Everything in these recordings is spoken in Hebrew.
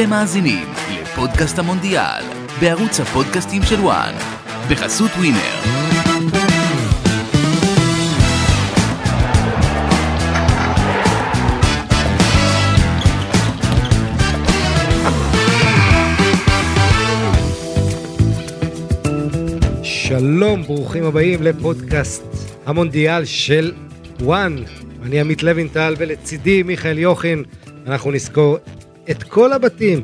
אתם מאזינים לפודקאסט המונדיאל, בערוץ הפודקאסטים של וואן, בחסות ווינר. שלום, ברוכים הבאים לפודקאסט המונדיאל של וואן. אני עמית לוינטל ולצידי מיכאל יוחין. אנחנו נזכור את כל הבתים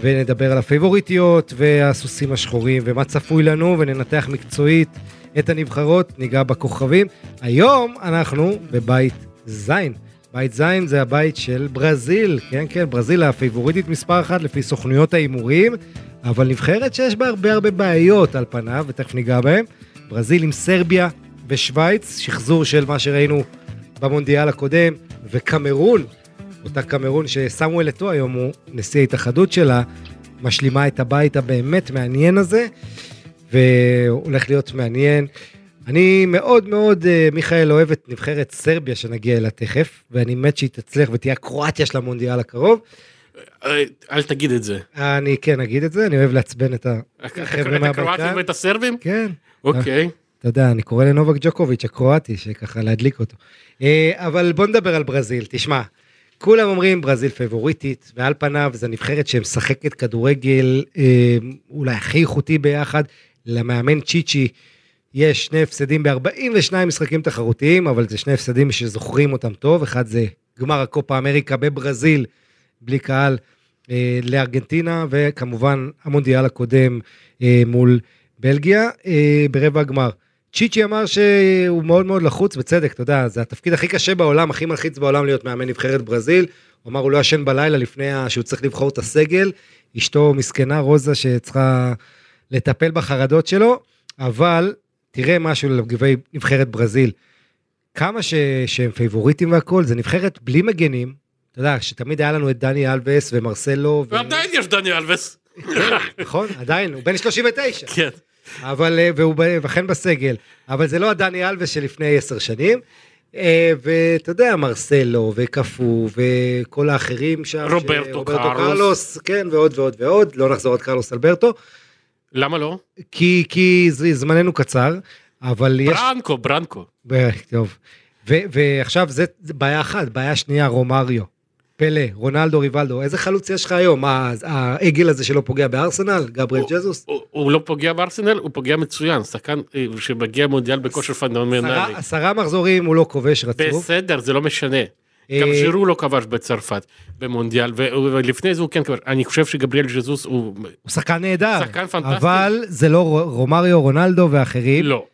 ונדבר על הפייבוריטיות והסוסים השחורים ומה צפוי לנו וננתח מקצועית את הנבחרות, ניגע בכוכבים. היום אנחנו בבית זין. בית זין זה הבית של ברזיל, כן כן, ברזיל הפייבוריטית מספר אחת לפי סוכנויות ההימורים, אבל נבחרת שיש בה הרבה הרבה בעיות על פניו, ותכף ניגע בהם. ברזיל עם סרביה ושוויץ, שחזור של מה שראינו במונדיאל הקודם, וקמרון, אותה קמרון שסמואל אתו היום הוא נשיא ההתאחדות שלה, משלימה את הבית הבאמת מעניין הזה, והולך להיות מעניין. אני מאוד מאוד, אה, מיכאל, אוהב את נבחרת סרביה שנגיע אליה תכף, ואני מת שהיא תצליח ותהיה הקרואטיה של המונדיאל הקרוב. אה, אל תגיד את זה. אני כן אגיד את זה, אני אוהב לעצבן את את החבר'ה הקרואטים מהבלקן. ואת הסרבים? כן. אוקיי. אתה יודע, אני קורא לנובק ג'וקוביץ' הקרואטי, שככה להדליק אותו. אה, אבל בוא נדבר על ברזיל, תשמע, כולם אומרים ברזיל פייבוריטית, ועל פניו זו נבחרת שמשחקת כדורגל אה, אולי הכי איכותי ביחד, למאמן צ'יצ'י יש שני הפסדים ב-42 משחקים תחרותיים, אבל זה שני הפסדים שזוכרים אותם טוב, אחד זה גמר הקופה אמריקה בברזיל, בלי קהל, אה, לארגנטינה, וכמובן המונדיאל הקודם אה, מול בלגיה אה, ברבע הגמר. צ'יצ'י אמר שהוא מאוד מאוד לחוץ, בצדק, אתה יודע, זה התפקיד הכי קשה בעולם, הכי מלחיץ בעולם להיות מאמן נבחרת ברזיל. הוא אמר, הוא לא ישן בלילה לפני שהוא צריך לבחור את הסגל. אשתו מסכנה, רוזה, שצריכה לטפל בחרדות שלו, אבל תראה משהו לגבי נבחרת ברזיל. כמה ש... שהם פייבוריטים והכל, זה נבחרת בלי מגנים. אתה יודע, שתמיד היה לנו את דני אלווס ומרסלו. ו... ועדיין יש דני אלווס. נכון, עדיין, הוא בן 39. כן. אבל, אה, והוא וכן בסגל, אבל זה לא הדני אלווס שלפני עשר שנים. אה, ואתה יודע, מרסלו וקאפו וכל האחרים שם. ש- רוברטו רוברטו קרלוס. קרלוס, כן, ועוד ועוד ועוד, לא נחזור עד קרלוס אלברטו, למה לא? כי, כי זמננו קצר, אבל יש... ברנקו, ברנקו. טוב. ועכשיו זה זה בעיה אחת, בעיה שנייה, רומריו. פלא, רונלדו, ריבלדו, איזה חלוץ יש לך היום? מה, העגל הזה שלא פוגע בארסנל? גבריאל ג'זוס? הוא- הוא לא פוגע בארסנל, הוא פוגע מצוין. שחקן אה, שמגיע מונדיאל בכושר פנומנלי. עשרה- מחזורים הוא לא כובש רצוף. בסדר, זה לא משנה. גם אה, ז'ירו לא כבש בצרפת במונדיאל, ולפני זה הוא כן כבש. אני חושב שגבריאל ז'זוס הוא... הוא שחקן נהדר, שחקן פנטסטי. אבל זה לא רומריו, רונלדו ואחרים, לא.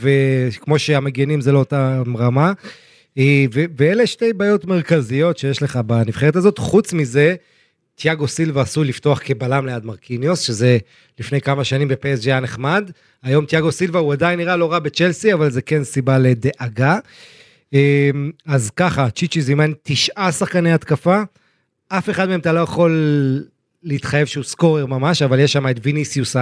וכמו שהמגנים זה לא אותה רמה, ואלה שתי בעיות מרכזיות שיש לך בנבחרת הזאת, חוץ מזה, תיאגו סילבה עשוי לפתוח כבלם ליד מרקיניוס, שזה לפני כמה שנים בפסג' היה נחמד, היום תיאגו סילבה הוא עדיין נראה לא רע בצ'לסי, אבל זה כן סיבה לדאגה. אה, אז ככה, צ'יצ'י זימן תשעה שחקני התקפה, אף אחד מהם אתה לא יכול להתחייב שהוא סקורר ממש, אבל יש שם את ויניסיוס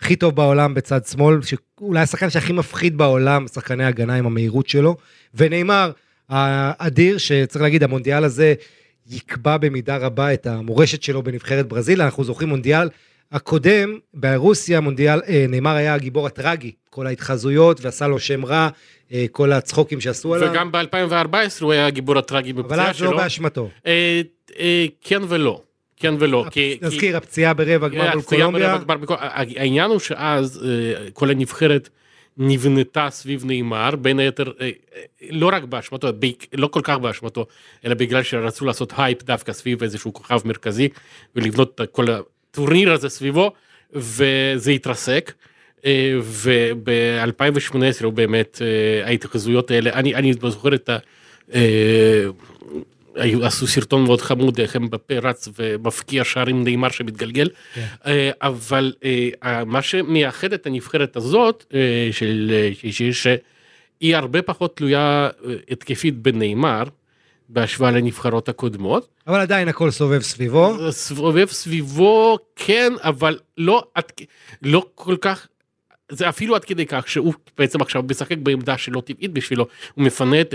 הכי טוב בעולם בצד שמאל, שאולי השחקן שהכי מפחיד בעולם, שחקני הגנה עם המהירות שלו, ונאמר האדיר, שצריך להגיד, המונדיאל הזה יקבע במידה רבה את המורשת שלו בנבחרת ברזיל, אנחנו זוכרים מונדיאל הקודם, ברוסיה, מונדיאל, אה, נאמר היה הגיבור הטרגי, כל ההתחזויות ועשה לו שם רע, אה, כל הצחוקים שעשו עליו, וגם ב-2014 הוא היה הגיבור הטרגי אבל בפציעה אז לא שלו. באשמתו. אה, אה, כן ולא. כן ולא. כי- כי- נזכיר, הפציעה ברבע גמר מול הפציעה קולומביה, ברבע גמר העניין הוא שאז כל הנבחרת נבנתה סביב ניימאר בין היתר אה, אה, לא רק באשמתו לא כל כך באשמתו אלא בגלל שרצו לעשות הייפ דווקא סביב איזשהו כוכב מרכזי ולבנות את כל הטורניר הזה סביבו וזה התרסק. וב-2018 הוא באמת אה, ההתחזויות האלה אני אני זוכר את ה... עשו סרטון מאוד חמוד איך הם בפה רץ ומפקיע שערים נאמר שמתגלגל אה, אבל אה, מה שמייחד את הנבחרת הזאת אה, של שהיא הרבה פחות תלויה התקפית בנאמר בהשוואה לנבחרות הקודמות אבל עדיין הכל סובב סביבו. סובב סביבו כן אבל לא לא כל כך. זה אפילו עד כדי כך שהוא בעצם עכשיו משחק בעמדה שלא טבעית בשבילו הוא מפנה את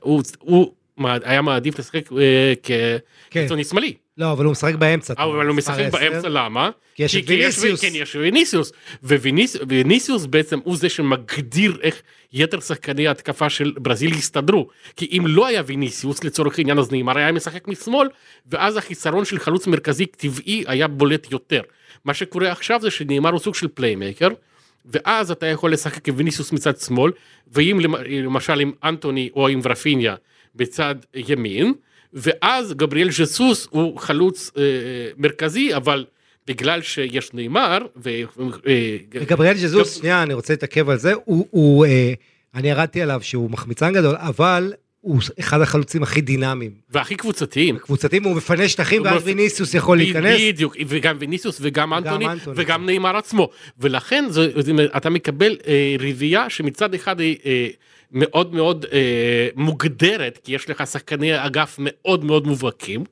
הוא, הוא היה מעדיף לשחק אה, כן. כקיצוני שמאלי לא, אבל הוא משחק באמצע. אבל הוא משחק. באמצע, למה? כי יש את ויניסיוס. כן, יש ויניסיוס. וויניסיוס בעצם הוא זה שמגדיר איך יתר שחקני ההתקפה של ברזיל יסתדרו. כי אם לא היה ויניסיוס לצורך העניין אז נאמר היה משחק משמאל, ואז החיסרון של חלוץ מרכזי טבעי היה בולט יותר. מה שקורה עכשיו זה שניימאר הוא סוג של playmaker. ואז אתה יכול לשחק עם ויניסיוס מצד שמאל, ואם למ- למשל עם אנטוני או עם ורפיניה בצד ימין, ואז גבריאל ז'סוס הוא חלוץ אה, מרכזי, אבל בגלל שיש ניימאר, ו... אה, וגבריאל ז'סוס, שנייה, אני רוצה להתעכב על זה, הוא, הוא אה, אני ירדתי עליו שהוא מחמיצן גדול, אבל הוא אחד החלוצים הכי דינמיים. והכי קבוצתיים. קבוצתיים הוא מפנה שטחים, ואז מפ- ויניסיוס יכול להיכנס. בדיוק, וגם ויניסיוס וגם אנטוני, אנטוני, וגם. ניימאר עצמו. ולכן זה, זה, אתה מקבל אה, רביעייה שמצד אחד היא אה, מאוד מאוד אה, מוגדרת, כי יש לך שחקני אגף מאוד מאוד מובהקים.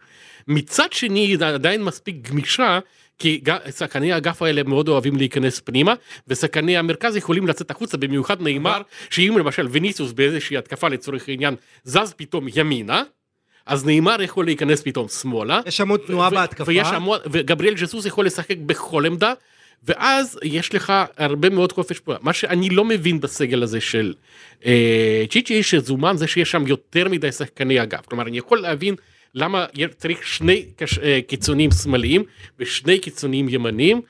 מצד שני היא עדיין מספיק גמישה. כי שחקני האגף האלה מאוד אוהבים להיכנס פנימה ושחקני המרכז יכולים לצאת החוצה במיוחד נאמר שאם למשל ויניסיוס באיזושהי התקפה לצורך העניין זז פתאום ימינה אז נאמר יכול להיכנס פתאום שמאלה יש המון תנועה בהתקפה. ויש המון, וגבריאל ג'סוס יכול לשחק בכל עמדה, ואז יש לך הרבה מאוד חופש פעולה. מה שאני לא מבין בסגל הזה של אה, צ'יצ'י שזומן זה שיש שם יותר מדי שחקני אגף. כלומר אני יכול להבין למה צריך שני קש, אה, קיצונים שמאליים ושני קיצונים ימניים.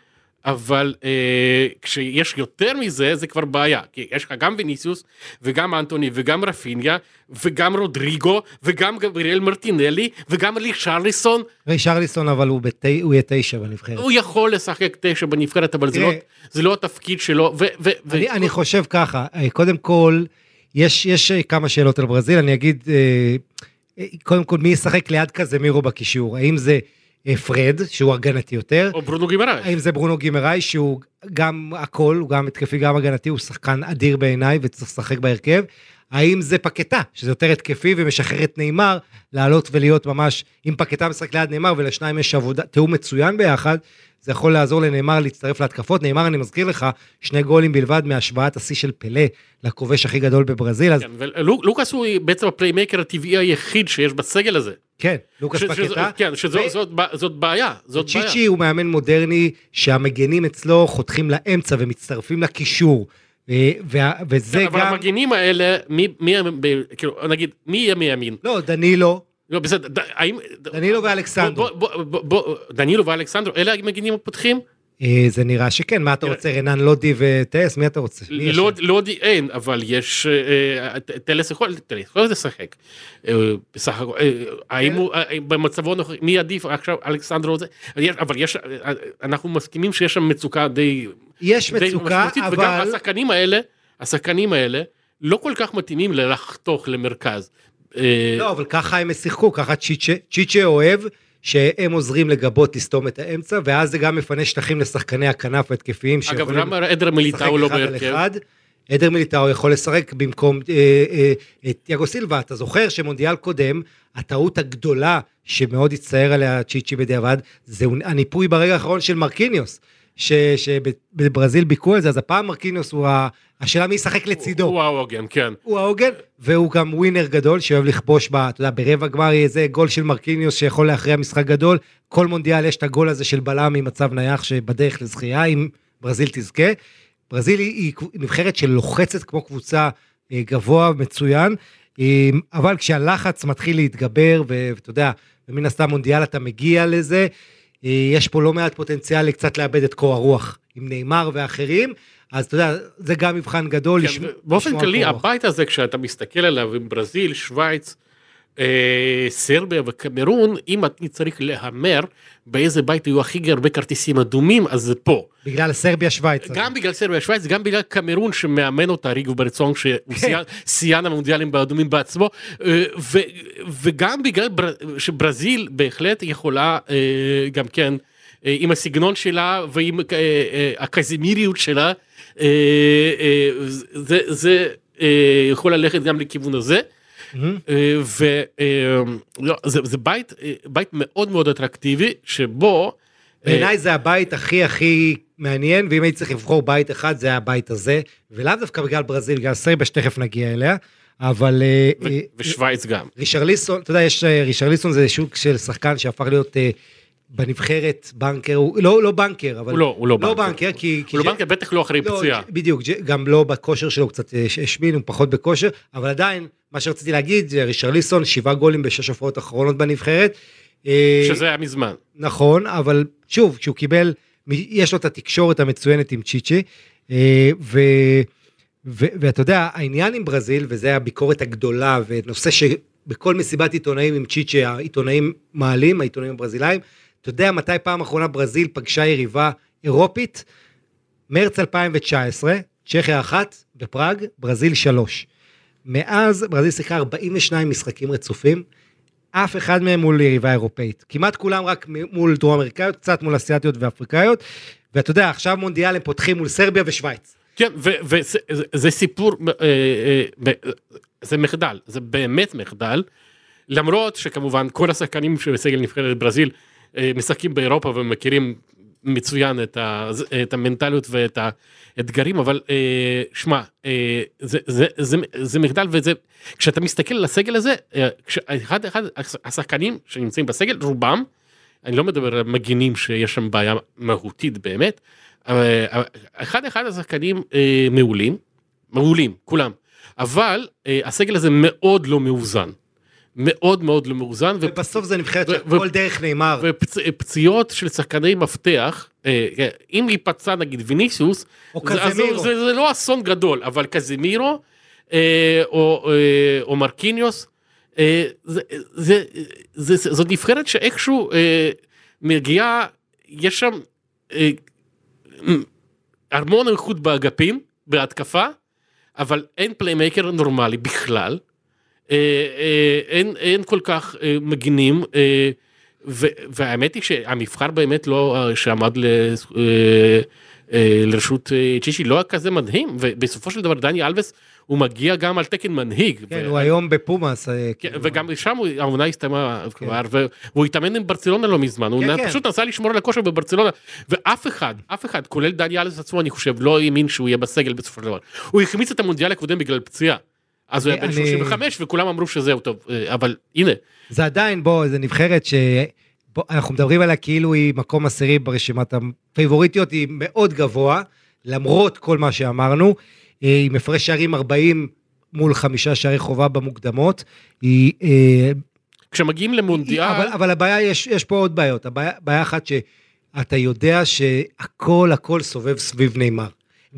אבל אה, כשיש יותר מזה זה כבר בעיה כי יש לך גם ויניסיוס וגם אנטוני וגם רפיניה וגם רודריגו וגם גבריאל מרטינלי וגם לישרליסון רישרליסון, אבל הוא, בת... הוא יהיה תשע בנבחרת. הוא יכול לשחק תשע בנבחרת אבל זה לא. זה לא התפקיד שלו. ו, ו, ו, אני, אני חושב ככה, אה, קודם כל, יש, יש אה, כמה שאלות על ברזיל, אני אגיד, אה, קודם כל, מי ישחק ליד קזמירו בקישור? האם זה פרד, שהוא הגנתי יותר? או ברונו גימרש. האם זה ברונו גימראי, שהוא גם הכל, הוא גם התקפי, גם הגנתי, הוא שחקן אדיר בעיניי וצריך לשחק בהרכב? האם זה פקטה, שזה יותר התקפי ומשחרר את נאמר, לעלות ולהיות ממש, אם פקטה משחק ליד ניימאר ולשניים יש עבודה, תיאום מצוין ביחד, זה יכול לעזור לניימאר להצטרף להתקפות. ניימאר, אני מזכיר לך, שני גולים בלבד מהשוואת השיא של פלא לכובש הכי גדול בברזיל, אז כן, ולוקאס הוא בעצם ה playmaker הטבעי היחיד שיש בסגל הזה. כן, לוקאס פקטה. כן, שזאת ו- זאת ב- זאת בעיה. זאת בעיה. צ'יצ'י הוא מאמן מודרני שהמגנים אצלו חותכים לאמצע ומצטרפים לקישור. אה, וה- וזה כן, אבל גם... המגנים האלה, מי, מי, ב- כאילו, נגיד, מי יהיה מימין? לא, דנילו, לא, בסדר, ד- האם... דנילו ואלכסנדרו. דנילו ואלכסנדרו, אלה המגינים הפותחים? אה, זה נראה שכן, מה אתה רוצה, רנן לודי וטס? מי אתה רוצה? מי יש לא, שם? לא די אין, אבל יש, אה, טלס יכול, טלס יכול לשחק. אה, בסך הכל, אה, האם כן. הוא, אה, במצבו הנוכחי, מי עדיף עכשיו, אלכסנדרו זה, אבל יש, אה, אנחנו מסכימים שיש שם מצוקה די, יש מצוקה, משמעותית, וגם אבל... השחקנים האלה, השחקנים האלה, לא כל כך מתאימים ללחתוך למרכז. אה, לא, אבל ככה הם שיחקו, ככה צ'יצ'ה אוהב שהם עוזרים לגבות לסתום את האמצע, ואז זה גם מפנה שטחים לשחקני הכנף ההתקפיים אגב, למה עדר מיליטאו לא בהרכב? עדר מיליטאו יכול לשחק במקום אה, אה, את יאגו סילבה. אתה זוכר שמונדיאל קודם, הטעות הגדולה שמאוד הצטער עליה צ'יצ'י בדיעבד, זה הניפוי ברגע האחרון של מרקיניוס. ש- שבברזיל ביקרו את זה, אז הפעם מרקיניוס הוא ה... השאלה מי ישחק לצידו. הוא העוגן, כן. הוא העוגן, והוא גם ווינר גדול שאוהב לכבוש ב... אתה יודע, ברבע גמר יהיה איזה גול של מרקיניוס שיכול להכריע משחק גדול. כל מונדיאל יש את הגול הזה של בלם ממצב נייח שבדרך לזכייה, אם ברזיל תזכה. ברזיל היא, היא נבחרת שלוחצת כמו קבוצה אה, גבוה, מצוין, אה, אבל כשהלחץ מתחיל להתגבר, ואתה יודע, ומן הסתם מונדיאל אתה מגיע לזה, יש פה לא מעט פוטנציאל קצת לאבד את קור הרוח עם נאמר ואחרים, אז אתה יודע, זה גם מבחן גדול. כן, לשמוע- באופן כללי. הבית הזה כשאתה מסתכל עליו עם ברזיל, שווייץ, אה, סרביה וקמרון, אם אני צריך להמר באיזה בית היו הכי הרבה כרטיסים אדומים אז זה פה. בגלל סרביה שווייץ. גם בגלל סרביה שווייץ, גם בגלל קמרון שמאמן אותה ריגו ברצון שהוא כן. שיאן- שיאן המונדיאלים באדומים בעצמו אה, ו- וגם בגלל בר- שברזיל בהחלט יכולה אה, גם כן אה, עם הסגנון שלה ועם אה, אה, הקזימיריות שלה אה, אה, זה זה אה, יכול ללכת גם לכיוון הזה. אה, ו- אה, לא, בית אה, בית מאוד מאוד אטרקטיבי שבו בעיניי זה הבית הכי הכי מעניין, ואם הייתי צריך לבחור בית אחד זה הבית הזה, ולאו דווקא בגלל ברזיל, בגלל סרביה שתכף נגיע אליה, אבל ושווייץ גם. רישרליסון, אתה יודע, יש רישרליסון זה שוק של שחקן שהפך להיות בנבחרת בנקר, הוא לא, לא בנקר, אבל... הוא לא, הוא לא לא בנקר. בנקר, כי... כי הוא לא ש- בנקר, בטח לא אחרי לא, פציעה. בדיוק, גם לא בכושר שלו, קצת אה, השמין, הוא פחות בכושר, אבל עדיין, מה שרציתי להגיד, רישרליסון, שבעה גולים בשש הופעות אחרונות בנבחרת. אה, שזה היה מזמן. נכון, אבל שוב, כשהוא קיבל, יש לו את התקשורת המצוינת עם צ'יצ'י, אה, ו, ו, ואתה יודע, העניין עם ברזיל, וזה הביקורת הגדולה, ונושא שבכל מסיבת עיתונאים עם צ'יצ'י, העיתונאים מעלים, העיתונאים הברזילאים, אתה יודע מתי פעם אחרונה ברזיל פגשה יריבה אירופית? מרץ 2019, צ'כיה אחת, בפראג, ברזיל שלוש. מאז ברזיל שיחקה 42 משחקים רצופים, אף אחד מהם מול יריבה אירופאית. כמעט כולם רק מול דרום אמריקאיות, קצת מול אסיאתיות ואפריקאיות. ואתה יודע, עכשיו מונדיאל הם פותחים מול סרביה ושווייץ. כן, וזה זה- זה סיפור, אה, אה, זה מחדל, זה באמת מחדל, למרות שכמובן כל השחקנים שבסגל נבחרת ברזיל משחקים באירופה ומכירים מצוין את, ה, את המנטליות ואת האתגרים, אבל אה, שמע, אה, זה, זה, זה, זה מחדל וזה, כשאתה מסתכל על הסגל הזה, אה, כשאחד אחד השחקנים שנמצאים בסגל, רובם, אני לא מדבר על מגינים שיש שם בעיה מהותית באמת, אבל אחד אחד השחקנים אה, מעולים, מעולים, כולם, אבל אה, הסגל הזה מאוד לא מאוזן, מאוד מאוד לא מאוזן, ובסוף זה נבחרת שהכל דרך נאמר. ופציעות של שחקני מפתח, אה, אה, אם ייפצע נגיד ויניסיוס, או זה- קזמירו. זה, זה לא אסון גדול, אבל קזמירו אה, או, או מרקיניוס, זה, זה, זה, זה, זאת נבחרת שאיכשהו מגיעה, יש שם המון איכות באגפים, בהתקפה, אבל אין playmaker נורמלי בכלל. אה, אה, אין, אין כל כך אה, מגינים, והאמת היא שהמבחר באמת לא, שעמד לרשות צ'יצ'י לא היה כזה מדהים, ובסופו של דבר דני אלווס הוא מגיע גם על תקן מנהיג. כן, ו- הוא היום בפומאס. כן, כאילו. וגם שם העונה הסתיימה כבר, והוא התאמן עם ברצלונה לא מזמן, הוא כן, כן. פשוט נסע לשמור על הכושר בברצלונה, ואף אחד, אף אחד, כולל דני אלווס עצמו, אני חושב, לא האמין שהוא יהיה בסגל בסופו של דבר. הוא החמיץ את המונדיאל הקודם בגלל פציעה. אז הוא היה בן אני- 35 וכולם אמרו שזהו טוב, אה, אבל הנה, זה עדיין, בוא, זה נבחרת ש... בוא, אנחנו מדברים עליה כאילו היא מקום עשירי ברשימת הפייבוריטיות, היא מאוד גבוה, למרות כל מה שאמרנו, אה, עם הפרש שערים 40 מול חמישה שערי חובה במוקדמות, היא... אה, כשמגיעים למונדיאל, אבל, אבל הבעיה, יש, יש פה עוד בעיות. הבעיה, בעיה אחת שאתה יודע שהכל הכל סובב סביב נאמר.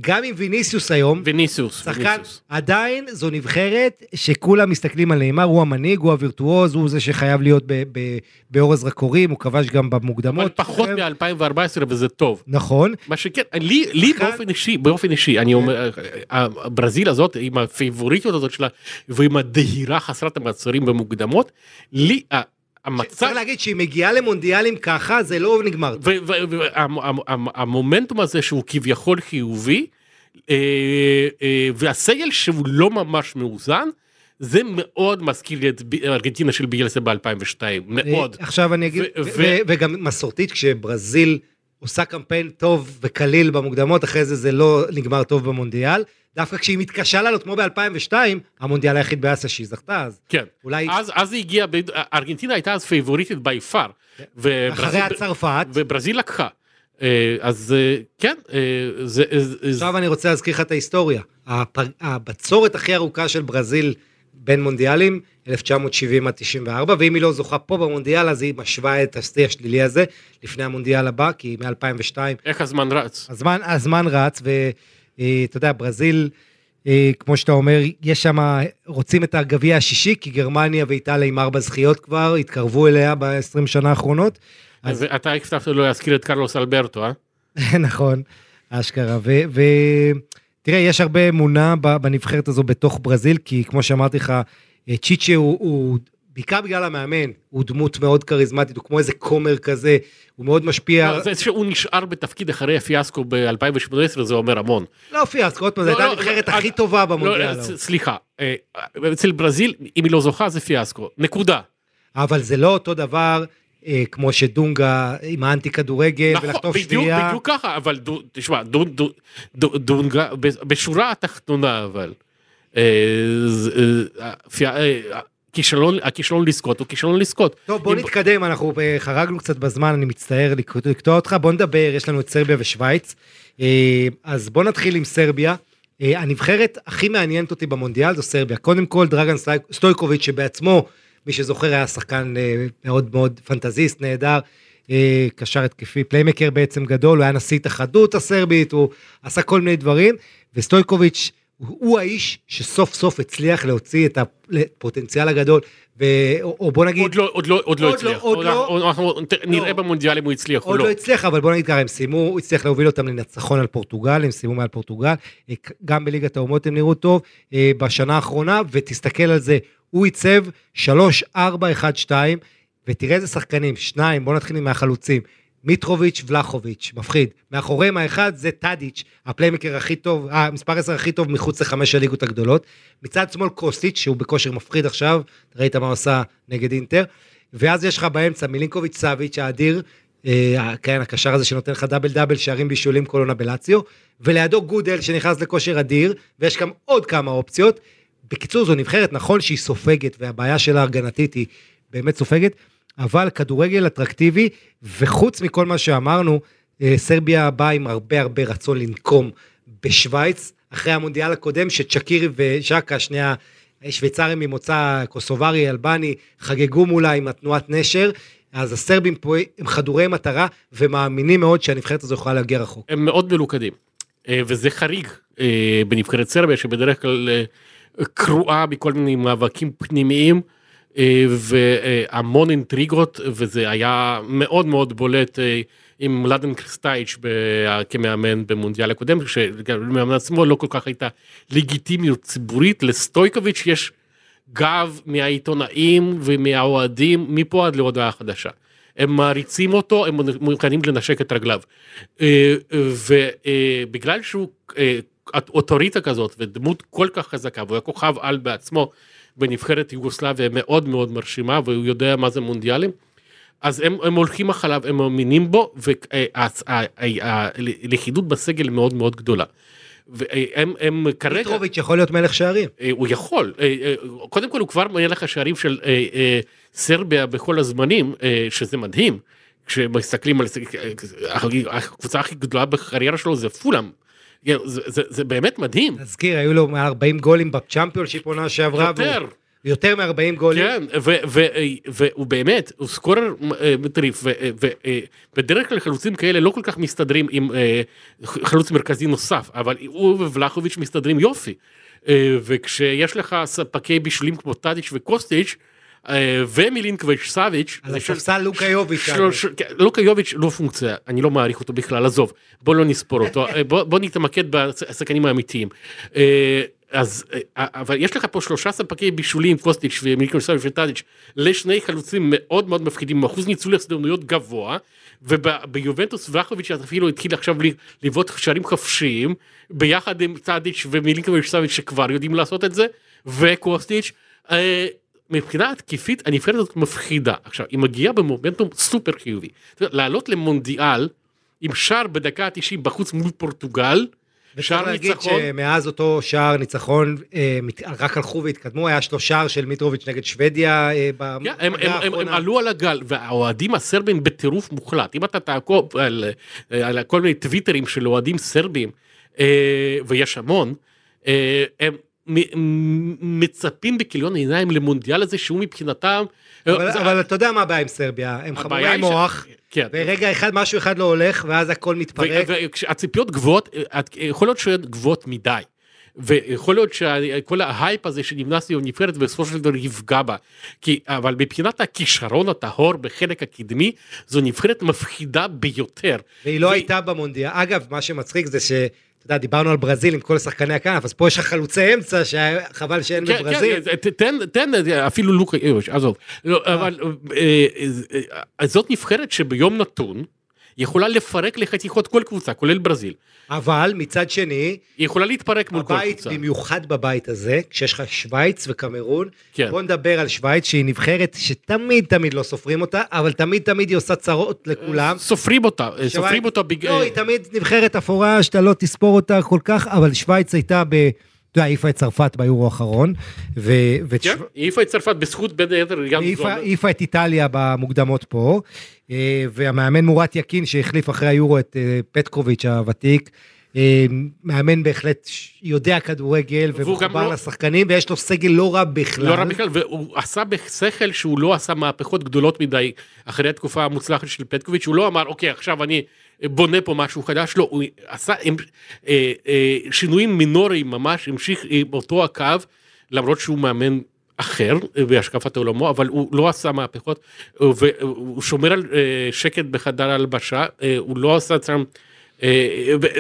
גם עם ויניסיוס היום, ויניסיוס, שחקן, ויניסיוס. עדיין זו נבחרת שכולם מסתכלים על נאמר, הוא המנהיג, הוא הווירטואוז, הוא זה שחייב להיות ב- ב- באור הזרקורים, הוא כבש גם במוקדמות. אבל פחות מ-2014 וזה טוב. נכון, מה שכן, לי, לי שחקן- באופן אישי, באופן אישי, אני אומר, הברזיל הזאת עם הפייבוריטיות הזאת שלה ועם הדהירה חסרת המעצרים במוקדמות, לי ה- המצב, צריך להגיד שהיא מגיעה למונדיאלים ככה, זה לא נגמר. והמומנטום הזה שהוא כביכול חיובי, אה, אה, והסגל שהוא לא ממש מאוזן, זה מאוד מזכיר לי את ארגנטינה של ביאלסה ב-2002, מאוד. עכשיו אני אגיד, וגם מסורתית, כשברזיל עושה קמפיין טוב וקליל במוקדמות, אחרי זה זה לא נגמר טוב במונדיאל. דווקא כשהיא מתקשה לעלות, כמו ב-2002, המונדיאל היחיד באסיה שהיא זכתה, אז כן. אולי אז, אז היא הגיעה, ב- ארגנטינה הייתה אז פייבוריטית בי פאר. אחריה צרפת. וברזיל לקחה. אה, אז אה, כן, אה, זה, עכשיו אני רוצה להזכיר לך את ההיסטוריה. הבצורת הכי ארוכה של ברזיל בין מונדיאלים, 1970 עד 94, ואם היא לא זוכה פה במונדיאל, אז היא משווה את השיא השלילי הזה לפני המונדיאל הבא, כי מ-2002 איך הזמן רץ. הזמן, הזמן רץ, ואתה יודע, ברזיל, אה, כמו שאתה אומר, יש שם, רוצים את הגביע השישי, כי גרמניה ואיטליה עם ארבע זכיות כבר, התקרבו אליה ב-20 שנה האחרונות. אז ואתה הבטחת לו להזכיר את קרלוס אלברטו, אה? נכון, אשכרה. ותראה, יש הרבה אמונה בנבחרת הזו בתוך ברזיל, כי כמו שאמרתי לך, אה, צ'יצ'ה הוא, הוא, בעיקר בגלל המאמן, הוא דמות מאוד כריזמטית, הוא כמו איזה כומר כזה, הוא מאוד משפיע. לא, זה שהוא נשאר בתפקיד אחרי הפיאסקו ב-2018 זה אומר המון. לא, פיאסקו, עוד פעם, זו לא, הייתה לא, הנבחרת לא, הכי לא, טובה לא, במונדיאל. ס- ההוא. סליחה, אה, אצל ברזיל, אם היא לא זוכה זה פיאסקו, נקודה. אבל זה לא אותו דבר אה, כמו שדונגה עם האנטי כדורגל נכון, ולחטוף בדיוק, שתייה. בדיוק ככה, אבל דו- תשמע, דו- דו- דו- דונגה, בשורה התחתונה אבל, אה, אה, אה, הכישלון הכישלון לזכות הוא כישלון לזכות. טוב בוא אם- נתקדם אנחנו אה, חרגנו קצת בזמן אני מצטער לקטוע אותך בוא נדבר יש לנו את סרביה ושוויץ אה, אז בוא נתחיל עם סרביה. אה, הנבחרת הכי מעניינת אותי במונדיאל זו סרביה קודם כל דרגן סטוי- סטויקוביץ' שבעצמו מי שזוכר היה שחקן אה, מאוד מאוד פנטזיסט נהדר. אה, קשר התקפי playmaker בעצם גדול הוא היה נשיא התאחדות הסרבית הוא עשה כל מיני דברים וסטויקוביץ' הוא, הוא האיש שסוף סוף הצליח להוציא את הפוטנציאל הגדול ו, או, או בוא נגיד עוד לא עוד לא עוד לא עוד לא, הצליח. עוד לא. אנחנו- אנחנו נראה לא. במונדיאל אם הוא הצליח או עוד לא. לא הצליח, אבל בוא נגיד ככה, הם סיימו, הוא הצליח להוביל אותם לניצחון על פורטוגל, הם סיימו מעל פורטוגל, אה, גם בליגת האומות הם נראו טוב אה, בשנה האחרונה, ותסתכל על זה, הוא עיצב 3, 4, 1, 2, ותראה איזה שחקנים, שניים, בוא נתחיל מהחלוצים, מיטרוביץ' וולאחוביץ', מפחיד. מאחוריהם האחד זה טאדיץ', ה playmaker הכי טוב, המספר 10 הכי טוב מחוץ לחמש הליגות הגדולות. מצד שמאל קוסטיץ', שהוא בכושר מפחיד עכשיו, ראית מה הוא עשה נגד אינטר. ואז יש לך באמצע מילינקוביץ' סאביץ' האדיר, אה, כן, הקשר הזה שנותן לך double double שערים בישולים כל עונה בלציו, ולידו גודל שנכנס לכושר אדיר, ויש גם עוד כמה אופציות. בקיצור, זו נבחרת, נכון שהיא סופגת, והבעיה שלה ההגנתית היא באמת סופגת, אבל כדורגל אטרקטיבי, וחוץ מכל מה שאמרנו, אה, סרביה באה עם הרבה הרבה רצון לנקום בשוויץ, אחרי המונדיאל הקודם, שצ'קירי וז'קה, שני השוויצרים ממוצא קוסוברי, אלבני, חגגו מולה עם התנועת נשר, אז הסרבים פה הם חדורי מטרה, ומאמינים מאוד שהנבחרת הזו יכולה להגיע רחוק. הם מאוד מלוכדים אה, וזה חריג אה, בנבחרת סרביה שבדרך כלל קרועה מכל מיני מאבקים פנימיים והמון אינטריגות וזה היה מאוד מאוד בולט אה, עם מלאדן קריסטייץ' כמאמן במונדיאל הקודם שמאמן עצמו לא כל כך הייתה לגיטימיות ציבורית לסטויקוביץ' יש גב מהעיתונאים ומהאוהדים מפה עד להודעה חדשה. הם מעריצים אותו, הם מוכנים לנשק את רגליו. אה, ובגלל שהוא אה, אוטוריטה כזאת ודמות כל כך חזקה והוא היה כוכב על בעצמו בנבחרת יוגוסלביה מאוד מאוד מרשימה והוא יודע מה זה מונדיאלים. אז הם, הם הולכים אחריו, הם מאמינים בו והלכידות בסגל מאוד מאוד גדולה. והם הם כרגע... מיטרוביץ' יכול להיות מלך שערים. אה, הוא יכול, אה, אה, קודם כל הוא כבר מלך השערים של סרביה בכל הזמנים, שזה מדהים, כשמסתכלים על זה, הקבוצה הכי גדולה בקריירה שלו זה פולאם, זה, זה, זה באמת מדהים, נזכיר, היו לו מעל 40 גולים בצ'מפיונשיפ עונה שעברה. והוא- יותר, יותר מ-40 גולים. כן, והוא באמת, הוא סקורר אה, מטריף, ובדרך כלל חלוצים כאלה לא כל כך מסתדרים עם אה, חלוץ מרכזי נוסף, אבל הוא ובלחוביץ' מסתדרים יופי. אה, וכשיש לך ספקי בישולים כמו טאדיץ' וקוסטיץ', אה, ומילינקוויץ' סאביץ', על הספסל לוקה יוביץ'. כן, לוקה יוביץ' לא פונקציה, אני לא מעריך אותו בכלל, עזוב, בוא לא נספור אותו, אה, בוא, נתמקד בשחקנים האמיתיים. אה, אז, אה, אבל יש לך פה שלושה ספקי בישולים, קוסטיץ' ומילקונסוביץ' וטאדיץ', לשני חלוצים מאוד מאוד מפחידים, עם אחוז ניצול הזדמנויות גבוה, וביובנטוס ולחוביץ' אפילו התחיל עכשיו לבעוט שערים חופשיים, ביחד עם טאדיץ' ומילקוביץ' סאביץ' שכבר יודעים לעשות את זה, וקוסטיץ'. אה, מבחינה התקפית הנבחרת הזאת מפחידה. עכשיו, היא מגיעה במומנטום סופר חיובי. לעלות למונדיאל עם שער בדקה ה-90 בחוץ מול פורטוגל, שער להגיד ניצחון, שמאז אותו שער ניצחון, אה, רק הלכו והתקדמו, היה שער של מיטרוביץ' נגד שוודיה. אה, הם, הם, הם. עלו על הגל והאוהדים הסרבים בטירוף מוחלט אם אתה תעקוב על, על כל מיני טוויטרים של אוהדים סרבים אה, ויש המון אה, הם מצפים בכיליון עיניים למונדיאל הזה שהוא מבחינתם אבל זה- אבל אתה יודע מה הבעיה עם סרביה, הם חמורי ש- מוח, כן. ורגע אחד משהו אחד לא הולך, ואז הכל מתפרק. והציפיות גבוהות, אה, את- יכול להיות שהן גבוהות מדי. ויכול להיות שכל ההייפ הזה שנבנה סביב הנבחרת בסופו של דבר יפגע בה. כי, אבל מבחינת הכישרון הטהור בחלק הקדמי, זו נבחרת מפחידה ביותר. והיא לא ו- הייתה במונדיאל. אגב, מה שמצחיק זה ש... אתה יודע, דיברנו על ברזיל עם כל שחקני הכנף, אז פה יש לך חלוצי אמצע, שחבל שאין כן, בברזיל. כן, תן, תן אפילו לוקה עזוב. לא, אבל אה, אה, אה, זאת נבחרת שביום נתון יכולה לפרק לחתיכות כל קבוצה, כולל ברזיל. אבל מצד שני, היא יכולה להתפרק מול כל הבית, קבוצה. במיוחד בבית הזה, כשיש לך שווייץ וקמרון, כן. בוא נדבר על שווייץ שהיא נבחרת שתמיד תמיד לא סופרים אותה, אבל תמיד תמיד היא עושה צרות לכולם. סופרים אותה, שווייץ- סופרים אותה בג... לא, היא תמיד נבחרת אפורה שאתה לא תספור אותה כל כך, אבל שווייץ הייתה אתה יודע, העיפה את צרפת ביורו האחרון, ו... כן, העיפה את צרפת בזכות בין היתר גם העיפה- את איטליה במוקדמות פה, אה, והמאמן מורת יקין שהחליף אחרי היורו את אה, פטקוביץ' הוותיק, אה, מאמן בהחלט יודע כדורגל ומחובר לא- לשחקנים, ויש לו סגל לא רע בכלל. לא רע בכלל, והוא עשה בשכל שהוא לא עשה מהפכות גדולות מדי אחרי התקופה המוצלחת של פטקוביץ', הוא לא אמר אוקיי עכשיו אני בונה פה משהו חדש, לא, הוא עשה הם, אה, אה, שינויים מינוריים ממש, המשיך עם אותו הקו, למרות שהוא מאמן אחר אה, בהשקפת עולמו, אבל הוא לא עשה מהפכות, אה, והוא שומר על אה, שקט בחדר ההלבשה, אה, הוא לא עשה שם, אה,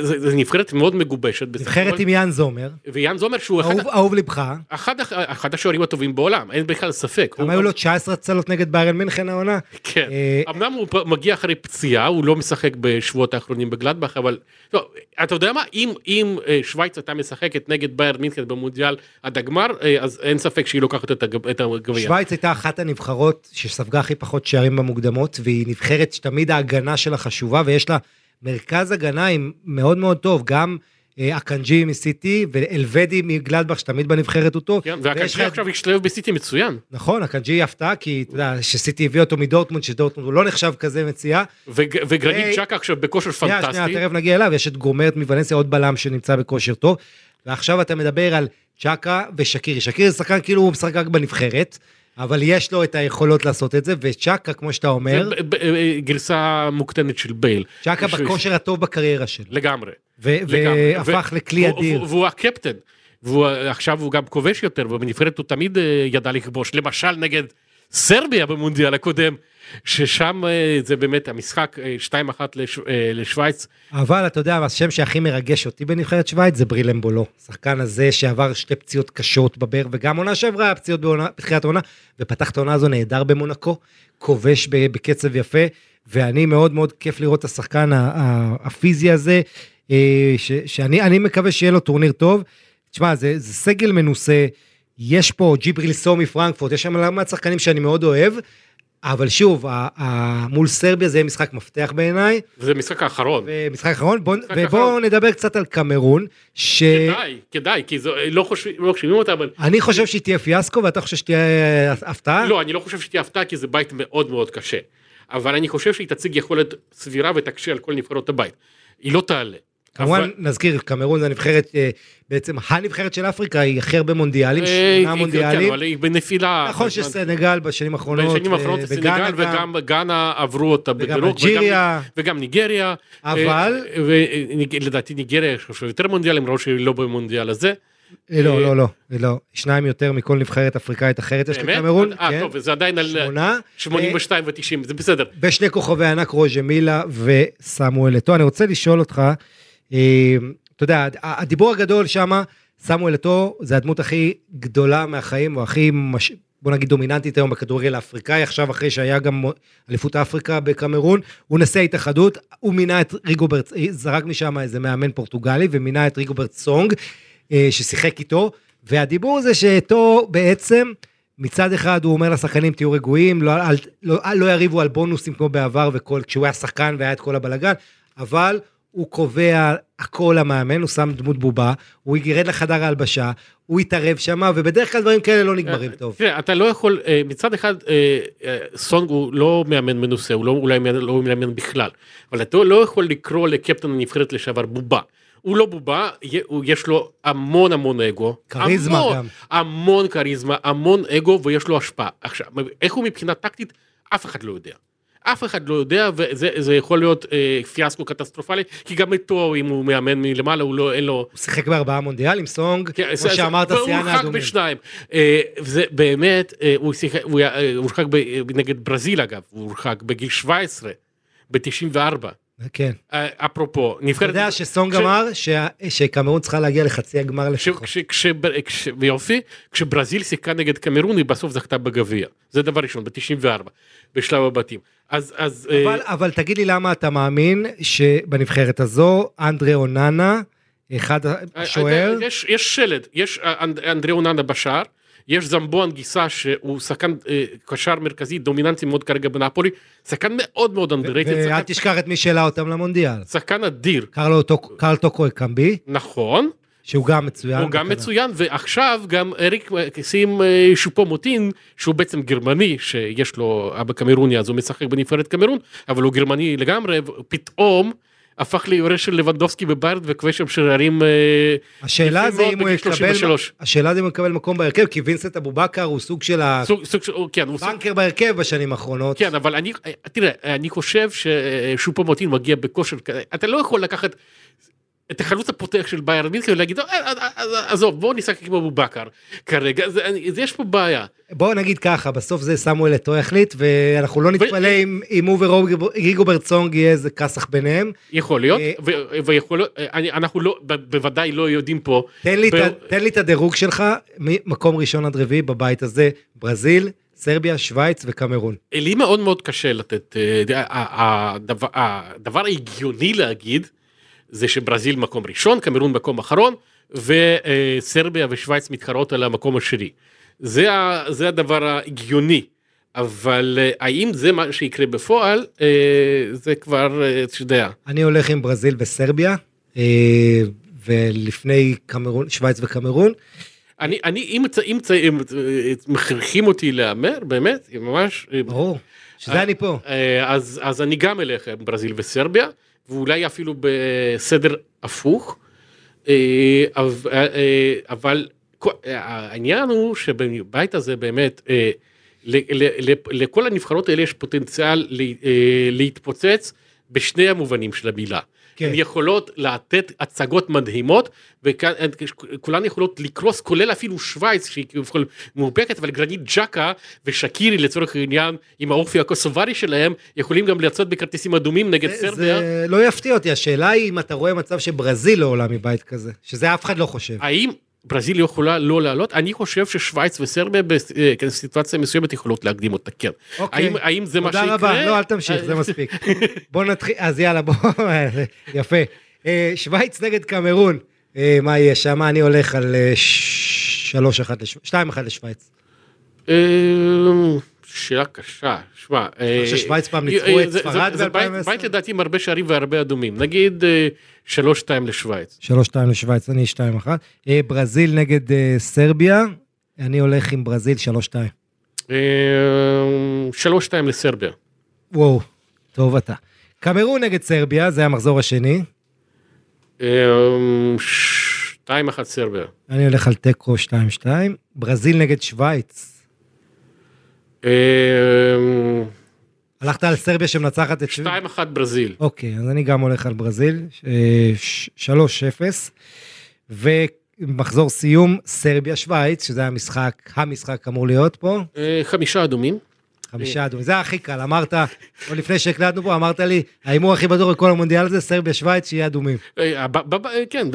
זה זה נבחרת מאוד מגובשת, נבחרת. עם יאן זומר, ויאן זומר שהוא אחד, אהוב- לבך, אחד, אחד השוערים הטובים בעולם, אין בכלל ספק. גם היו לו 19 הצלות נגד ביירן מינכן העונה. כן, אה, אמנם הוא מגיע אחרי פציעה, הוא לא משחק בשבועות האחרונים בגלדבך, אבל לא, אתה יודע מה, אם, אם אה, שווייץ הייתה משחקת נגד בייר מינכן במונדיאל עד הגמר, אה, אז אין ספק שהיא לוקחת את הגביע. שווייץ הייתה אחת הנבחרות שספגה הכי פחות שערים במוקדמות, והיא נבחרת שתמיד ההגנה שלה חשובה, ויש לה מרכז הגנה עם מאוד מאוד טוב, גם אה, אקנג'י מסיטי ואלבדי מגלדבך שתמיד בנבחרת הוא טוב. כן, את- עכשיו השתלב בסיטי מצוין, נכון, אקנג'י הפתעה, כי אתה יודע, שסיטי הביא אותו מדורטמונד, שדורטמונד הוא לא נחשב כזה מציאה. וג- וגרנית. צ'קה עכשיו בכושר שנייה, שנייה, פנטסטי. תכף נגיע אליו, יש את קומרט מוולנסיה, עוד בלם שנמצא בכושר טוב. ועכשיו אתה מדבר על צ'קה ושקירי. שקירי זה שחקן כאילו הוא משחק רק בנבחרת, אבל יש לו את היכולות לעשות את זה, וצ'קה, כמו שאתה אומר, אה, גרסה מוקטנת של בייל. צ'קה ש- בכושר הטוב בקריירה שלו. לגמרי. והפך לכלי אדיר. והוא- הקפטן. ועכשיו הוא גם כובש יותר, ובנבחרת הוא תמיד אה, ידע לכבוש, למשל נגד סרביה במונדיאל הקודם, ששם אה, זה באמת המשחק אה, 2-1 לש- אה, לשוויץ, אבל אתה יודע, השם שהכי מרגש אותי בנבחרת שווייץ זה ברילם בולו. שחקן הזה שעבר שתי פציעות קשות בבאר, וגם עונה שעברה היה פציעות בתחילת העונה, ופתח את העונה הזו נהדר במונקו, כובש בקצב יפה, ואני מאוד מאוד כיף לראות את השחקן הפיזי הזה, אה, שאני אני מקווה שיהיה לו טורניר טוב. תשמע, זה, זה סגל מנוסה, יש פה ג'יבריל סו מפרנקפורט, יש שם לא מעט שחקנים שאני מאוד אוהב, אבל שוב, מול סרביה זה יהיה משחק מפתח בעיניי. וזה המשחק האחרון. ומשחק אחרון, בוא, משחק ובואו אחרון. נדבר קצת על קמרון, שאני כדאי, כדאי, כי זו- לא חושבים לא אותה, אבל חושב שהיא תהיה פיאסקו ואתה חושב שתהיה אה, הפתעה? לא, אני לא חושב שתהיה הפתעה, כי זה בית מאוד מאוד קשה. אבל אני חושב שהיא תציג יכולת סבירה ותקשה על כל נבחרות הבית. היא לא תעלה. כמובן, נזכיר, קמרון זה הנבחרת, אה, בעצם הנבחרת של אפריקה, היא הכי הרבה מונדיאלים, אה, שמונה כן, מונדיאלים. אבל היא בנפילה. נכון שסנגל בשנים האחרונות, בשנים האחרונות ו- סנגל וגם גאנה עברו אותה בדירוג. וגם- ניגריה. אבל- אה, ולדעתי ניגריה יש עכשיו יותר מונדיאלים, למרות שהיא לא במונדיאל הזה. אה, לא, לא, לא, לא, שניים יותר מכל נבחרת אפריקאית אחרת יש? לקמרון, אה, כן, טוב, זה עדיין על שמונה, 82 ו-90, זה בסדר. ושני כוכבי ענק רוז'ה מילה וסמואל אתו. אני רוצה לשאול אותך, אה, אתה יודע, הדיבור הגדול שם, סמואל אתו זה הדמות הכי גדולה מהחיים, או הכי, מש... בוא נגיד דומיננטית היום בכדורגל האפריקאי, עכשיו אחרי שהיה גם אליפות אפריקה בקמרון, הוא נשיא ההתאחדות, הוא מינה את ריגוברט, זרק משם איזה מאמן פורטוגלי, ומינה את ריגוברט סונג, אה, ששיחק איתו, והדיבור זה שאתו בעצם, מצד אחד הוא אומר לשחקנים תהיו רגועים, לא, אל, לא, לא יריבו על בונוסים כמו בעבר וכל, כשהוא היה שחקן והיה את כל הבלגן, אבל הוא קובע הכל המאמן, הוא שם דמות בובה, הוא ירד לחדר ההלבשה, הוא יתערב שם, ובדרך כלל דברים כאלה לא נגמרים טוב. תראה, אתה לא יכול, אה, מצד אחד, אה, אה, סונג הוא לא מאמן מנוסה, הוא לא אולי לא מאמן בכלל, אבל אתה לא יכול לקרוא לקפטן הנבחרת לשעבר בובה. הוא לא בובה, יש לו המון המון אגו. כריזמה המון, גם. המון כריזמה, המון אגו ויש לו השפעה. עכשיו, איך הוא מבחינה טקטית, אף אחד לא יודע. אף אחד לא יודע וזה זה יכול להיות אה, פיאסקו קטסטרופלי כי גם איתו אם הוא מאמן מלמעלה הוא לא אין לו הוא שיחק בארבעה מונדיאלים, סונג, כן, כמו זה- שאמרת, והוא שיאן הורחק האדומים. בשניים. אה, זה באמת, אה, הוא שיחק- הוא אה, הוא הורחק ב- נגד ברזיל אגב, הוא הורחק בגיל 17, ב-94. כן. אפרופו, אתה נבחרת... יודע שסונג אמר שקמרון צריכה להגיע לחצי הגמר לפחות. ויופי, כשברזיל שיחקה נגד קמרון היא בסוף זכתה בגביע. זה דבר ראשון, ב-94, בשלב הבתים. אז, אז... אה, אבל, אבל תגיד לי למה אתה מאמין שבנבחרת הזו, אנדרה אוננה, אחד השוער, אה, יש, יש שלד, יש אה, אנד- אנדרי אוננה בשער, יש זמבו אנגיסה שהוא שחקן אה, קשר מרכזי דומיננטי מאוד כרגע בנפולי, שחקן מאוד מאוד underrated, ואל תשכח את מי שהעלה אותם למונדיאל. שחקן אדיר, קרל טוקו אקמבי, נכון, שהוא גם מצוין. הוא גם. מצוין, ועכשיו גם אריק מקסים אה, שופו מוטין, שהוא בעצם גרמני, שיש לו אבא קמרוני, אז הוא משחק בנבחרת קמרון, אבל הוא גרמני לגמרי, ופתאום הפך ליורש של לבנדובסקי בביירד וכובש שם שערים. אה, השאלה זה אם הוא יקבל, 33. השאלה זה אם הוא יקבל מקום בהרכב, כי וינסנט אבו בכר הוא סוג של של, כן, הבנקר בהרכב בשנים האחרונות. כן, אבל אני, תראה, אני חושב ששופו מוטין מגיע בכושר אתה לא יכול לקחת את החלוץ הפותח של בייר מינכן ולהגיד, "אה, אה, אה, עזוב, בוא נשחק עם אבו בכר כרגע, זה, זה יש פה בעיה. בואו נגיד ככה, בסוף זה סמואל אתו יחליט, ואנחנו לא נתפלא ו- אם אם הוא וריגוברט סונג יהיה איזה כסח ביניהם. יכול להיות, ו- ויכול להיות, אנחנו לא, בוודאי לא יודעים פה, תן לי, ב- תן לי את הדירוג שלך, מקום ראשון עד רביעי בבית הזה, ברזיל, סרביה, שווייץ וקמרון. לי מאוד מאוד קשה לתת, הדבר ההגיוני להגיד, זה שברזיל מקום ראשון, קמרון מקום אחרון, וסרביה ושווייץ מתחרות על המקום השני. זה, זה הדבר ההגיוני. אבל אה, האם זה מה שיקרה בפועל, אה, זה כבר, אה, אתה יודע, אני הולך עם ברזיל וסרביה, ולפני קמרון, שווייץ וקמרון. אני, אני, אם, אם, אם מכריחים אותי להמר, באמת, ממש, ברור, שזה אני פה. אז, אז אני גם אלך עם ברזיל וסרביה, ואולי אפילו בסדר הפוך. אה, אבל, אה, העניין הוא שבבית הזה באמת, אה, לכל הנבחרות האלה יש פוטנציאל להתפוצץ בשני המובנים של המילה. כן. הן יכולות לתת הצגות מדהימות וכולן יכולות לקרוס כולל אפילו שווייץ שהיא כביכול מאופקת אבל גרנית ג'קה ושקירי לצורך העניין עם האופי הקוסוברי שלהם יכולים גם לצאת בכרטיסים אדומים נגד זה- סרביה. זה לא יפתיע אותי, השאלה היא אם אתה רואה מצב שברזיל לא עולה מבית כזה, שזה אף אחד לא חושב. האם ברזיל יכולה לא לעלות? אני חושב ששווייץ וסרביה בסיטואציה מסוימת יכולות להקדים אותה, כן. אוקיי. האם, האם זה מה שיקרה? תודה רבה, לא, אל תמשיך, זה מספיק. בוא נתחיל, אז יאללה, בוא, יפה. אה, שווייץ נגד קמרון, אה, מה יהיה שם? אני הולך על אה, שלוש אחת, שאלה קשה, שמע. אה, ששווייץ פעם אה, ניצחו אה, את ספרד זה- זה בית- ב-2010? בית לדעתי עם הרבה שערים והרבה אדומים, נגיד אה, שלוש שתיים לשווייץ. שלוש שתיים לשווייץ, אני שתיים אחת. אה, ברזיל נגד סרביה, אני הולך עם ברזיל שלוש שתיים. אה, שלוש שתיים לסרביה. וואו, טוב אתה. קמרון נגד סרביה, זה המחזור השני. אה, שתיים אחת סרביה. אני הולך על תיקו 2-2. ברזיל נגד שווייץ. אה, הלכת על סרביה שמנצחת את שווייץ? שתיים אחת ברזיל. אוקיי, אז אני גם הולך על ברזיל. אה, ש- 3-0. ומחזור סיום, סרביה שווייץ, שזה המשחק, המשחק אמור להיות פה. אה, חמישה אדומים. חמישה אדומים, זה הכי קל, אמרת, או לפני שהקלטנו פה, אמרת לי, ההימור הכי בטוח בכל המונדיאל הזה, סרביה שווייץ, שיהיה אדומים. אה, כן,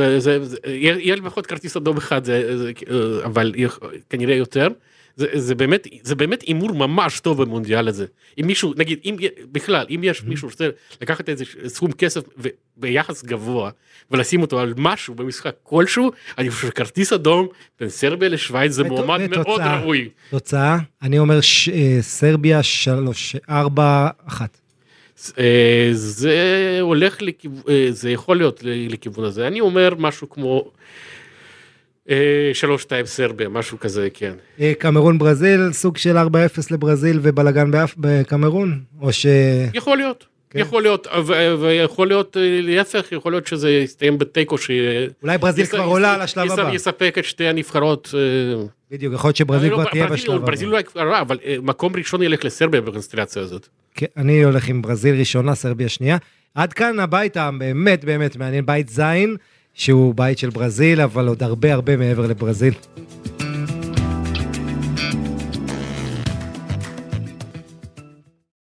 יהיה לפחות כרטיס אדום אחד, אה, אבל כנראה יותר. זה, זה באמת זה באמת הימור ממש טוב במונדיאל הזה. אם מישהו נגיד אם בכלל אם יש מישהו שרוצה לקחת איזה סכום כסף ביחס גבוה ולשים אותו על משהו במשחק כלשהו אני חושב שכרטיס אדום בין סרביה לשווייץ זה מועמד מאוד. ראוי. תוצאה, אני אומר ש- אה, סרביה 3, 4, 1. אה, זה הולך לכיוון זה יכול להיות לכיוון הזה אני אומר משהו כמו. אה, שלוש שתיים סרביה משהו כזה כן. אה, קמרון ברזיל, סוג של 4-0 לברזיל ובלאגן בקמרון, או ש... יכול להיות. כן. יכול להיות, ויכול להיות אה, להפך, יכול להיות שזה יסתיים בתיקו ש... אולי ברזיל יס- כבר עולה על השלב יס- הבא. יספק את שתי הנבחרות. בדיוק, יכול להיות שברזיל לא, כבר תהיה ברזיל- בשלב הבא. ברזיל אולי כבר רע, אבל מקום ראשון ילך לסרביה בקונסטלציה הזאת. כן, אני הולך עם ברזיל ראשונה, סרביה שנייה. עד כאן הבית הבאמת באמת מעניין, בית זין, שהוא בית של ברזיל, אבל עוד הרבה הרבה מעבר לברזיל.